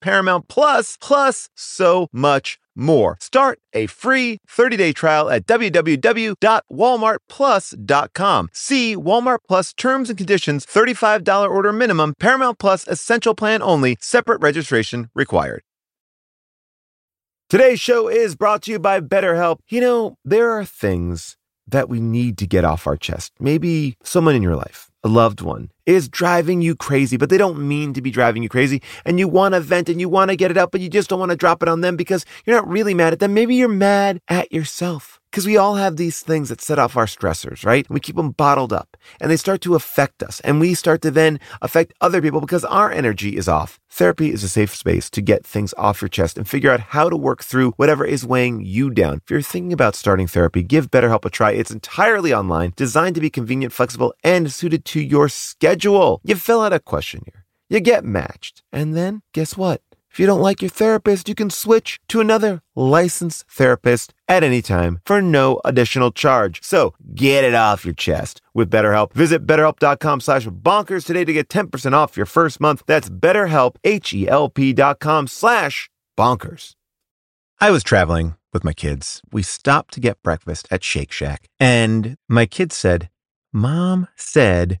Paramount Plus plus so much more. Start a free 30-day trial at www.walmartplus.com. See Walmart Plus terms and conditions, $35 order minimum, Paramount Plus essential plan only, separate registration required. Today's show is brought to you by BetterHelp. You know, there are things that we need to get off our chest. Maybe someone in your life, a loved one, is driving you crazy, but they don't mean to be driving you crazy. And you want to vent and you want to get it out, but you just don't want to drop it on them because you're not really mad at them. Maybe you're mad at yourself. Because we all have these things that set off our stressors, right? We keep them bottled up and they start to affect us. And we start to then affect other people because our energy is off. Therapy is a safe space to get things off your chest and figure out how to work through whatever is weighing you down. If you're thinking about starting therapy, give BetterHelp a try. It's entirely online, designed to be convenient, flexible, and suited to your schedule. You fill out a questionnaire, you get matched, and then guess what? If you don't like your therapist, you can switch to another licensed therapist at any time for no additional charge. So get it off your chest with BetterHelp. Visit betterhelp.com slash bonkers today to get 10% off your first month. That's betterhelp, H-E-L-P dot com slash bonkers. I was traveling with my kids. We stopped to get breakfast at Shake Shack. And my kids said, Mom said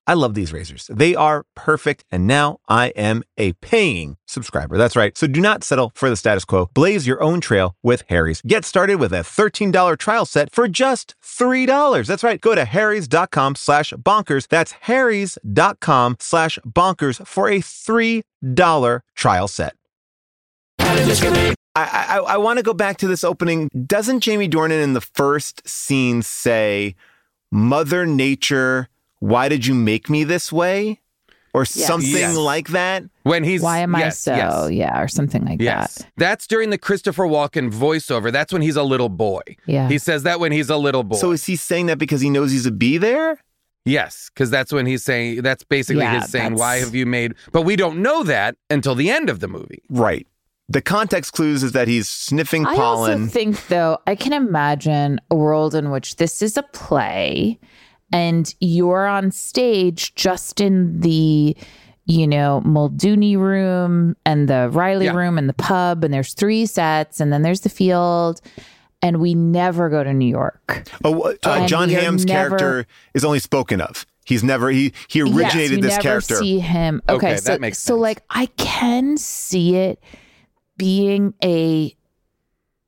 I love these razors. They are perfect, and now I am a paying subscriber. That's right. So do not settle for the status quo. Blaze your own trail with Harry's. Get started with a $13 trial set for just $3. That's right. Go to harrys.com slash bonkers. That's harrys.com slash bonkers for a $3 trial set. I, I, I want to go back to this opening. Doesn't Jamie Dornan in the first scene say, Mother Nature, why did you make me this way? Or Yes. something Yes. like that? When he's Why am yes, I so? yes. Yeah, or something like Yes. that. That's during the Christopher Walken voiceover. That's when he's a little boy. Yeah. He says that when he's a little boy. So is he saying that because he knows he's a bee there? yes, because that's when he's saying, that's basically Yeah, his saying, that's- why have you made, but we don't know that until the end of the movie. Right. The context clues is that he's sniffing I pollen. also think, though, I can imagine a world in which this is a play and you're on stage just in the, you know, Muldooney room and the Reilly Yeah. room and the pub, and there's three sets, and then there's the field, and we never go to New York. oh, uh, Jon we are Hamm's never- character is only spoken of. He's never he he originated we this never character. See him. Okay, Okay, so that makes sense. so like I can see it being a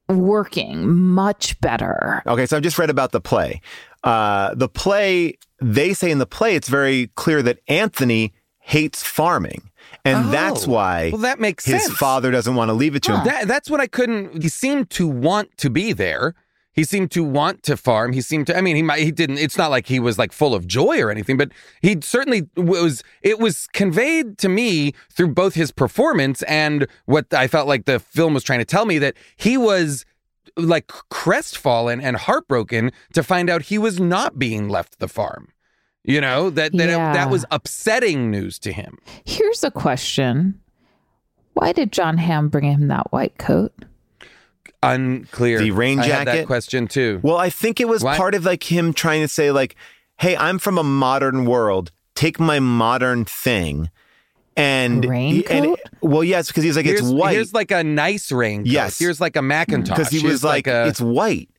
working much better. Okay, so I've just read about the play. Uh, the play, they say in the play, it's very clear that Anthony hates farming. And Oh, that's why well, that makes his sense. father doesn't want to leave it to him. That, that's what I couldn't. He seemed to want to be there. He seemed to want to farm. He seemed to. I mean, he might. He didn't. It's not like he was like full of joy or anything, but he certainly was. It was conveyed to me through both his performance and what I felt like the film was trying to tell me that he was like crestfallen and heartbroken to find out he was not being left the farm. You know that that it- Yeah. that was upsetting news to him. Here's a question. Why did Jon Hamm bring him that white coat? Unclear. The rain I had that jacket? question too. Well, I think it was Why- part of like him trying to say like, "Hey, I'm from a modern world. take my modern thing and Raincoat? and- well, yes, because he's like here's, it's white. Here's like a nice raincoat. Yes. Here's like a Macintosh. because he Here's was like, a, it's white,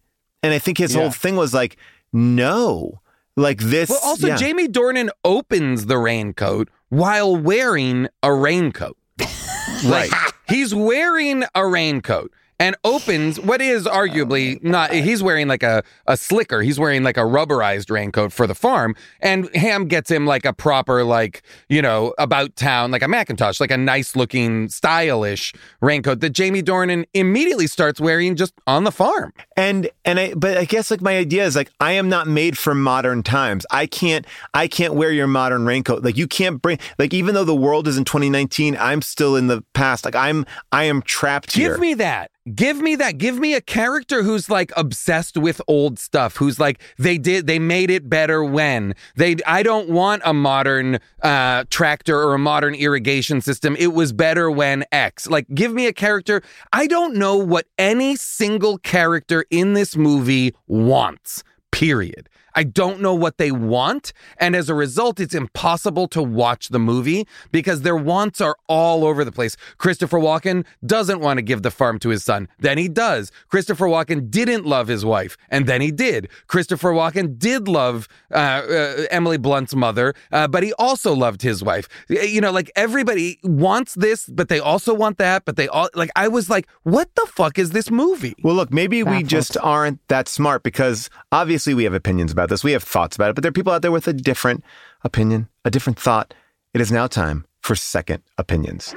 and I think his Yeah. whole thing was like, no, like this. Well, also yeah. Jamie Dornan opens the raincoat while wearing a raincoat. right? He's wearing a raincoat and opens what is arguably not he's wearing like a, a slicker he's wearing like a rubberized raincoat for the farm and Hamm gets him like a proper like you know about town like a macintosh like a nice looking stylish raincoat that jamie dornan immediately starts wearing just on the farm and and I but I guess like my idea is like I am not made for modern times. I can't I can't wear your modern raincoat. Like you can't bring like even though the world is in 2019, I'm still in the past. Like I'm I am trapped here. Give me that. Give me that. Give me a character who's like obsessed with old stuff. Who's like they did they made it better when they. I don't want a modern uh, tractor or a modern irrigation system. It was better when X. Like give me a character. I don't know what any single character in this movie wants. Period. I don't know what they want. And as a result, it's impossible to watch the movie because their wants are all over the place. Christopher Walken doesn't want to give the farm to his son. Then he does. Christopher Walken didn't love his wife. And then he did. Christopher Walken did love uh, uh, Emily Blunt's mother, uh, but he also loved his wife. You know, like everybody wants this, but they also want that. But they all, like, I was like, what the fuck is this movie? Well, look, maybe we just aren't that smart because obviously we have opinions about this. We have thoughts about it, but there are people out there with a different opinion, a different thought. It is now time for second opinions.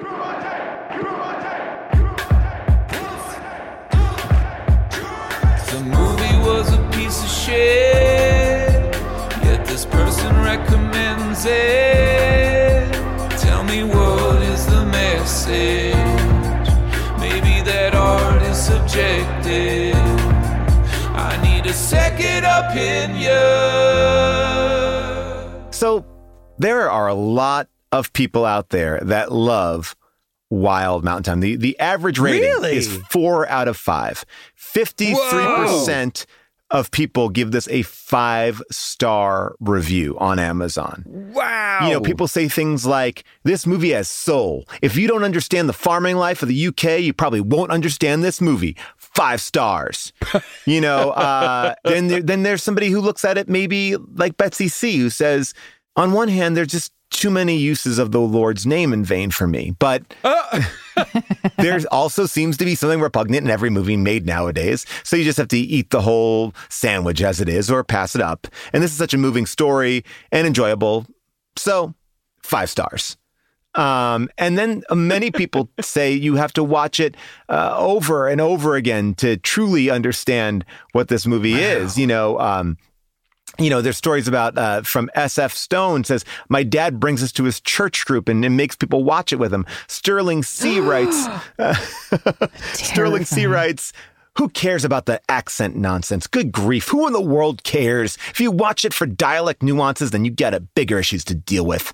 The movie was a piece of shit, yet this person recommends it. Tell me what is the message? Maybe that art is subjective. I need a second opinion. So there are a lot of people out there that love Wild Mountain Thyme. The the average rating Really? is four out of five. Fifty-three percent of people give this a five star review on Amazon. Wow. You know, people say things like, this movie has soul. If you don't understand the farming life of the UK, you probably won't understand this movie. Five stars. you know, uh, then, there, then there's somebody who looks at it maybe like Betsy C, who says, on one hand, there's just too many uses of the Lord's name in vain for me. But there also seems to be something repugnant in every movie made nowadays. So you just have to eat the whole sandwich as it is or pass it up. And this is such a moving story and enjoyable. So five stars. Um, and then many people say you have to watch it uh, over and over again to truly understand what this movie is. You know, um, you know, there's stories about uh, from SF Stone says my dad brings us to his church group and, and makes people watch it with him. Sterling C writes, uh, Sterling C writes. Who cares about the accent nonsense? Good grief. Who in the world cares? If you watch it for dialect nuances, then you got bigger issues to deal with.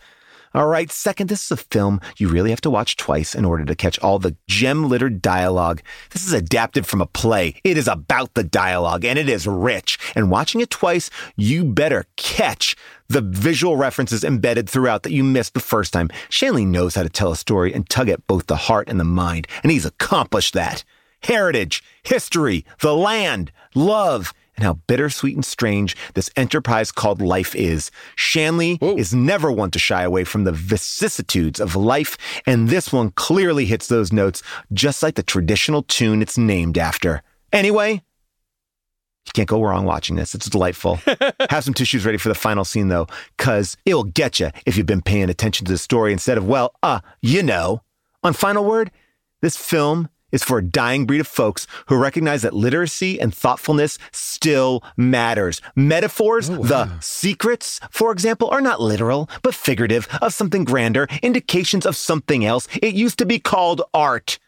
All right. Second, this is a film you really have to watch twice in order to catch all the gem littered dialogue. This is adapted from a play. It is about the dialogue and it is rich. And watching it twice, you better catch the visual references embedded throughout that you missed the first time. Shanley knows how to tell a story and tug at both the heart and the mind, and he's accomplished that. Heritage, history, the land, love, and how bittersweet and strange this enterprise called life is. Shanley is never one to shy away from the vicissitudes of life, and this one clearly hits those notes just like the traditional tune it's named after. Anyway, you can't go wrong watching this. It's delightful. Have some tissues ready for the final scene, though, because it'll get you if you've been paying attention to the story instead of, well, uh, you know. On final word, this film is for a dying breed of folks who recognize that literacy and thoughtfulness still matters. Metaphors, oh, the secrets, for example, are not literal, but figurative of something grander, indications of something else. It used to be called art.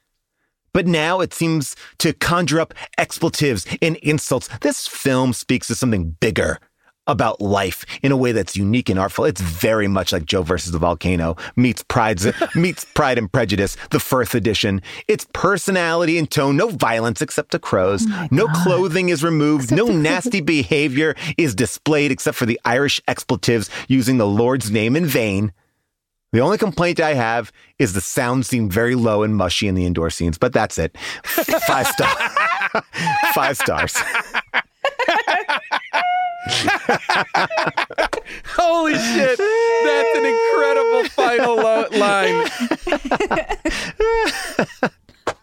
But now it seems to conjure up expletives and insults. This film speaks to something bigger. About life in a way that's unique and artful. It's very much like Joe versus the volcano meets Pride meets Pride and Prejudice, the first edition. It's personality and tone, no violence except to crows. Oh no clothing is removed. no nasty behavior is displayed except for the Irish expletives using the Lord's name in vain. The only complaint I have is the sound seemed very low and mushy in the indoor scenes, but that's it. Five stars. Five stars. Holy shit. That's an incredible final lo- line.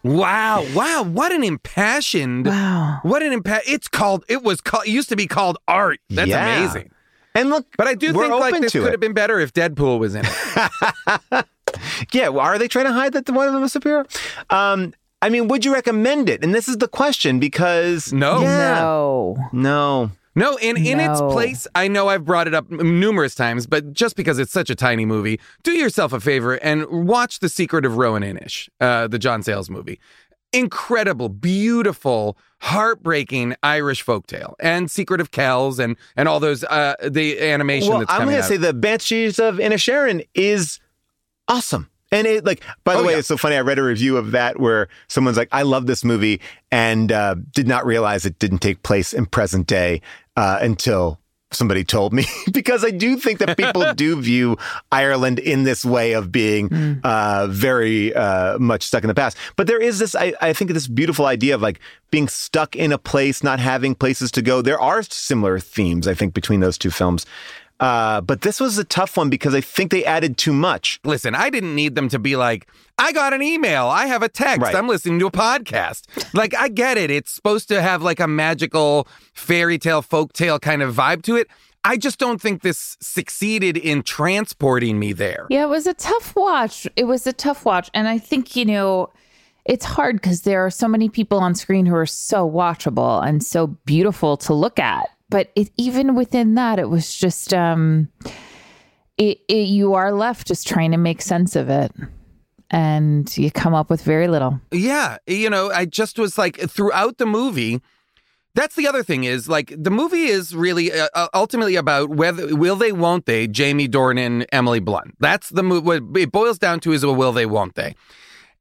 Wow, wow, what an impassioned Wow. What an impa It's called it was called it used to be called art. That's Yeah. amazing. And look, But I do we're think like this could it. have been better if Deadpool was in it. Yeah, well, are they trying to hide that one of them is a superhero? Um, I mean, would you recommend it? And this is the question because No. Yeah. No. no. No, in, in its place, I know I've brought it up numerous times, but just because it's such a tiny movie, do yourself a favor and watch The Secret of Roan Inish, uh, the John Sayles movie. Incredible, beautiful, heartbreaking Irish folktale, and Secret of Kells, and and all those uh, the animation Well, that's I'm going to say the Banshees of Inisherin is awesome. And it like, by the Oh, way, yeah. it's so funny. I read a review of that where someone's like, "I love this movie," and uh, did not realize it didn't take place in present day uh, until somebody told me. because I do think that people do view Ireland in this way of being uh, very uh, much stuck in the past. But there is this, I, I think, this beautiful idea of like being stuck in a place, not having places to go. There are similar themes, I think, between those two films. Uh, but this was a tough one because I think they added too much. Listen, I didn't need them to be like, I got an email, I have a text, Right. I'm listening to a podcast. like, I get it. It's supposed to have like a magical fairy tale, folk tale kind of vibe to it. I just don't think this succeeded in transporting me there. Yeah, it was a tough watch. It was a tough watch. And I think, you know, it's hard because there are so many people on screen who are so watchable and so beautiful to look at. But it, even within that, it was just, um, it, it, you are left just trying to make sense of it. And you come up with very little. Yeah, you know, I just was like throughout the movie. That's the other thing is like the movie is really uh, uh, ultimately about whether will they won't they Jamie Dornan Emily Blunt. That's the movie. What it boils down to is a will they won't they,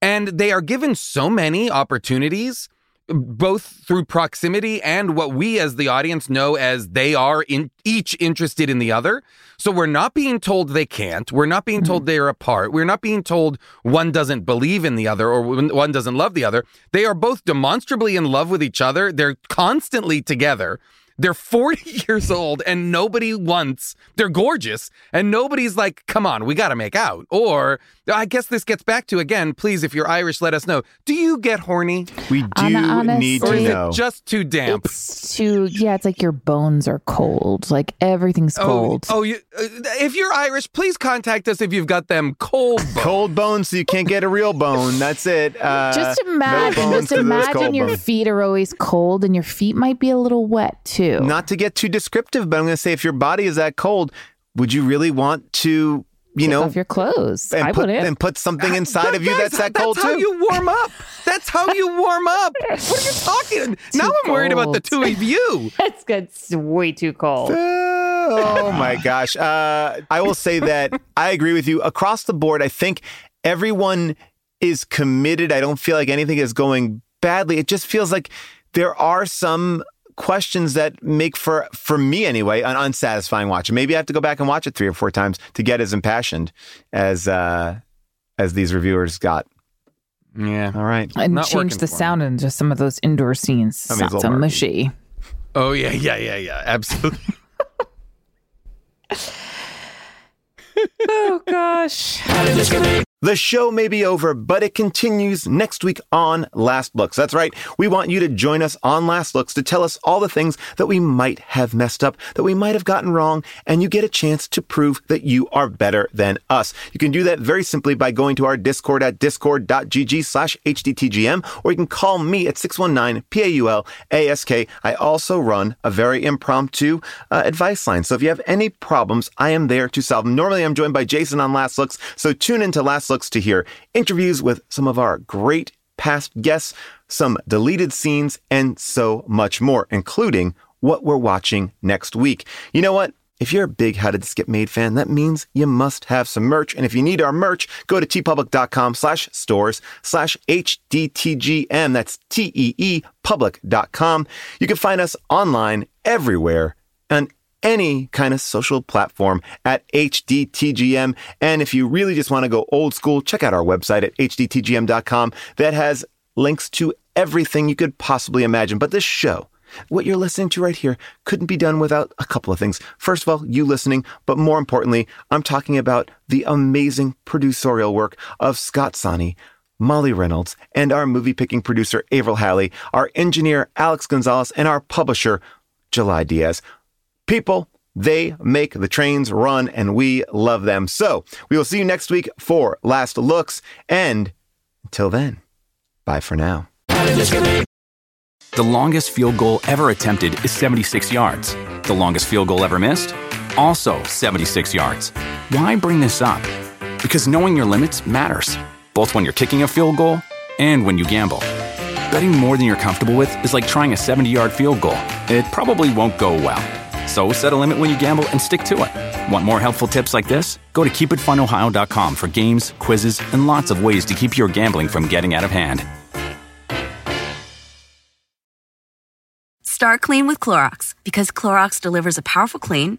and they are given so many opportunities, both through proximity and what we as the audience know as they are in each interested in the other. So we're not being told they can't. We're not being told mm-hmm. they're apart. We're not being told one doesn't believe in the other or one one doesn't love the other. They are both demonstrably in love with each other. They're constantly together. They're 40 years old and nobody wants, they're gorgeous and nobody's like, come on, we got to make out. Or I guess this gets back to again, please, if you're Irish, let us know. Do you get horny? We do Hon- need Or to is know. it just too damp? It's too, yeah, it's like your bones are cold. Like everything's cold. Oh, oh you, uh, if you're Irish, please contact us if you've got them cold bones. cold bones, so you can't get a real bone. That's it. Uh, just imagine, bones just 'cause of those imagine your bones. feet are always cold and your feet might be a little wet too. Not to get too descriptive, but I'm going to say if your body is that cold, would you really want to, you know, off your clothes. and I put wouldn't. and put something inside of you guys, that's that cold That's how too? you warm up. That's how you warm up. What are you talking? now I'm worried about the two of you. That's good. It's way too cold. oh my gosh. Uh, I will say that I agree with you across the board. I think everyone is committed. I don't feel like anything is going badly. It just feels like there are some questions that make for for me anyway an unsatisfying watch. And Maybe I have to go back and watch it three or four times to get as impassioned as uh as these reviewers got. Yeah. All right. And Not change the for me. sound into some of those indoor scenes. That means Sounds a mushy. Oh yeah, yeah, yeah, yeah. Absolutely. Oh gosh. The show may be over, but it continues next week on Last Looks. That's right. We want you to join us on Last Looks to tell us all the things that we might have messed up, that we might have gotten wrong, and you get a chance to prove that you are better than us. You can do that very simply by going to our Discord at discord.gg slash hdtgm, or you can call me at 619-PAUL-ASK. I also run a very impromptu uh, advice line. So if you have any problems, I am there to solve them. Normally, I'm joined by Jason on Last Looks, so tune into Last Looks to hear interviews with some of our great past guests, some deleted scenes, and so much more, including what we're watching next week. You know what? If you're a big How Did This Get Made fan, that means you must have some merch. And if you need our merch, go to teepublic.com slash stores slash HDTGM. That's T-E-E public.com. You can find us online everywhere on any kind of social platform at HDTGM. And if you really just want to go old school, check out our website at HDTGM.com that has links to everything you could possibly imagine. But this show, what you're listening to right here couldn't be done without a couple of things. First of all, you listening, but more importantly, I'm talking about the amazing producerial work of Scott Sani, Molly Reynolds, and our movie picking producer, Avril Halley, our engineer, Alex Gonzalez, and our publisher, July Diaz. People, they make the trains run, and we love them. So we will see you next week for Last Looks. And until then, bye for now. The longest field goal ever attempted is 76 yards. The longest field goal ever missed? Also 76 yards. Why bring this up? Because knowing your limits matters, both when you're kicking a field goal and when you gamble. Betting more than you're comfortable with is like trying a 70 yard field goal, it probably won't go well. So set a limit when you gamble and stick to it. Want more helpful tips like this? Go to keepitfunohio.com for games, quizzes, and lots of ways to keep your gambling from getting out of hand. Start clean with Clorox because Clorox delivers a powerful clean